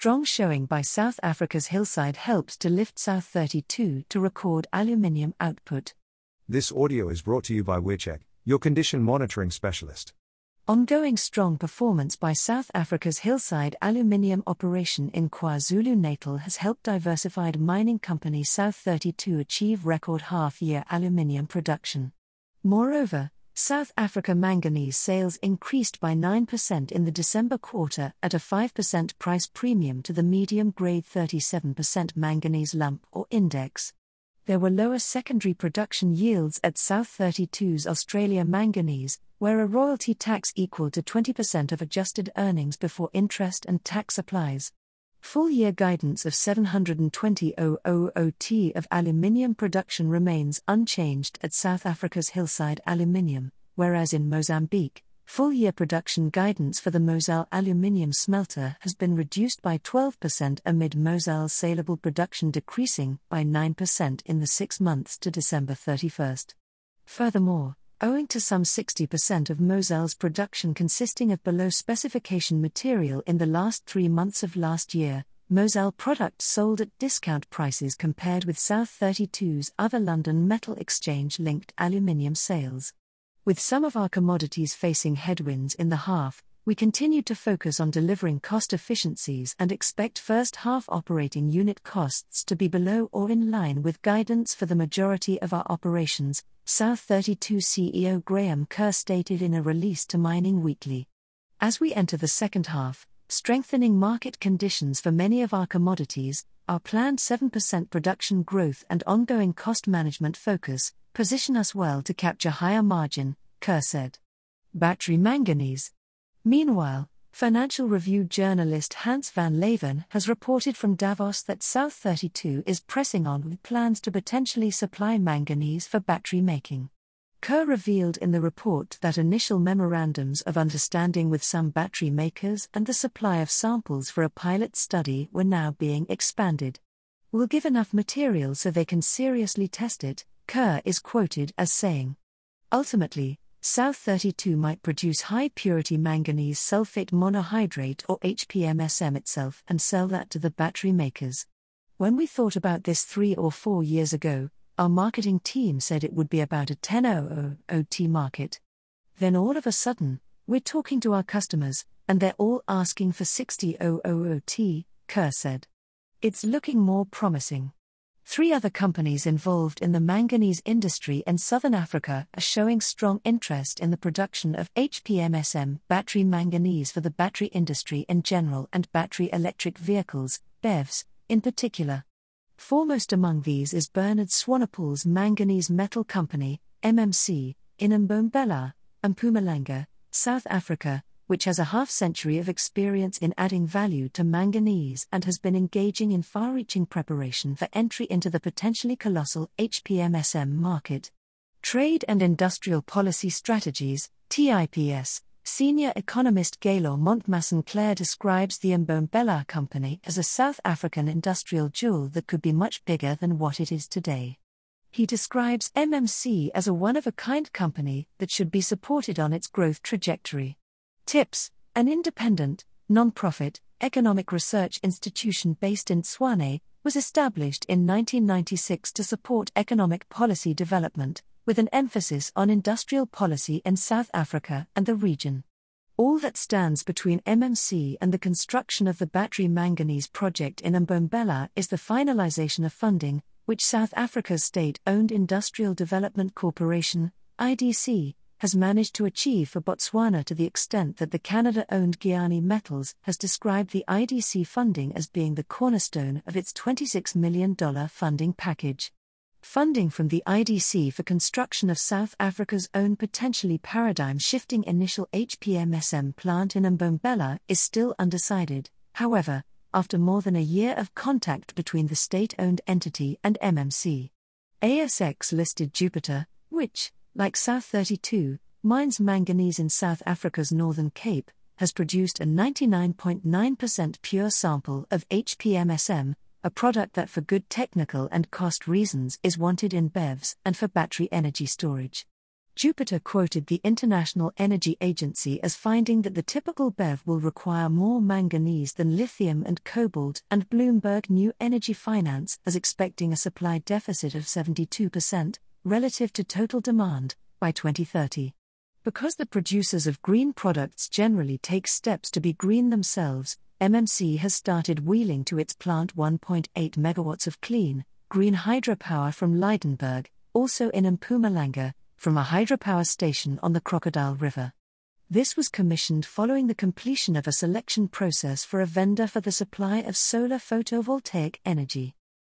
strong showing by South Africa's Hillside helps to lift South 32 to record aluminium output. This audio is brought to you by WearCheck, your condition monitoring specialist. Ongoing strong performance by South Africa's Hillside aluminium operation in KwaZulu Natal has helped diversified mining company South 32 achieve record half year aluminium production. Moreover, South Africa manganese sales increased by 9% in the December quarter at a 5% price premium to the medium grade 37% manganese lump ore index. There were lower secondary production yields at South 32's Australia Manganese, where a royalty tax equal to 20% of adjusted earnings before interest and tax applies. Full year guidance of 720 OOOT of aluminium production remains unchanged at South Africa's Hillside Aluminium, whereas in Mozambique, full year production guidance for the Mozal aluminium smelter has been reduced by 12% amid Mozal's saleable production decreasing by 9% in the six months to December 31st. Furthermore, owing to some 60% of Mozal's production consisting of below specification material in the last three months of last year, Mozal products sold at discount prices compared with South 32's other London Metal Exchange linked aluminium sales. With some of our commodities facing headwinds in the half, we continue to focus on delivering cost efficiencies and expect first half operating unit costs to be below or in line with guidance for the majority of our operations, South 32 CEO Graham Kerr stated in a release to Mining Weekly. As we enter the second half, strengthening market conditions for many of our commodities, our planned 7% production growth and ongoing cost management focus position us well to capture higher margin, Kerr said. Battery manganese. Meanwhile, Financial Review journalist Hans van Leeuwen has reported from Davos that South 32 is pressing on with plans to potentially supply manganese for battery making. Kerr revealed in the report that initial memorandums of understanding with some battery makers and the supply of samples for a pilot study were now being expanded. We'll give enough material so they can seriously test it, Kerr is quoted as saying. Ultimately, South 32 might produce high purity manganese sulfate monohydrate or HPMSM itself and sell that to the battery makers. When we thought about this three or four years ago, our marketing team said it would be about a 10 OT market. Then all of a sudden, we're talking to our customers, and they're all asking for 60 OOT, Kerr said. It's looking more promising. Three other companies involved in the manganese industry in southern Africa are showing strong interest in the production of HPMSM battery manganese for the battery industry in general and battery electric vehicles, BEVs, in particular. Foremost among these is Bernard Swanepoel's Manganese Metal Company, MMC, in Mbombela, Mpumalanga, South Africa, which has a half century of experience in adding value to manganese and has been engaging in far reaching preparation for entry into the potentially colossal HPMSM market. Trade and Industrial Policy Strategies, TIPS, senior economist Gaylor Montmasson Clair describes the Mbombela company as a South African industrial jewel that could be much bigger than what it is today. He describes MMC as a one of a kind company that should be supported on its growth trajectory. TIPS, an independent, non-profit, economic research institution based in Tshwane, was established in 1996 to support economic policy development, with an emphasis on industrial policy in South Africa and the region. All that stands between MMC and the construction of the battery manganese project in Mbombela is the finalization of funding, which South Africa's state owned Industrial Development Corporation, IDC, has managed to achieve for Botswana to the extent that the Canada owned Giyani Metals has described the IDC funding as being the cornerstone of its $26 million funding package. Funding from the IDC for construction of South Africa's own potentially paradigm shifting initial HPMSM plant in Mbombela is still undecided, however, after more than a year of contact between the state owned entity and MMC. ASX listed Jupiter, which, like South 32, mines manganese in South Africa's Northern Cape, has produced a 99.9% pure sample of HPMSM, a product that for good technical and cost reasons is wanted in BEVs and for battery energy storage. Jupiter quoted the International Energy Agency as finding that the typical BEV will require more manganese than lithium and cobalt, and Bloomberg New Energy Finance as expecting a supply deficit of 72%, relative to total demand, by 2030. Because the producers of green products generally take steps to be green themselves, MMC has started wheeling to its plant 1.8 megawatts of clean, green hydropower from Lydenburg, also in Mpumalanga, from a hydropower station on the Crocodile River. This was commissioned following the completion of a selection process for a vendor for the supply of solar photovoltaic energy.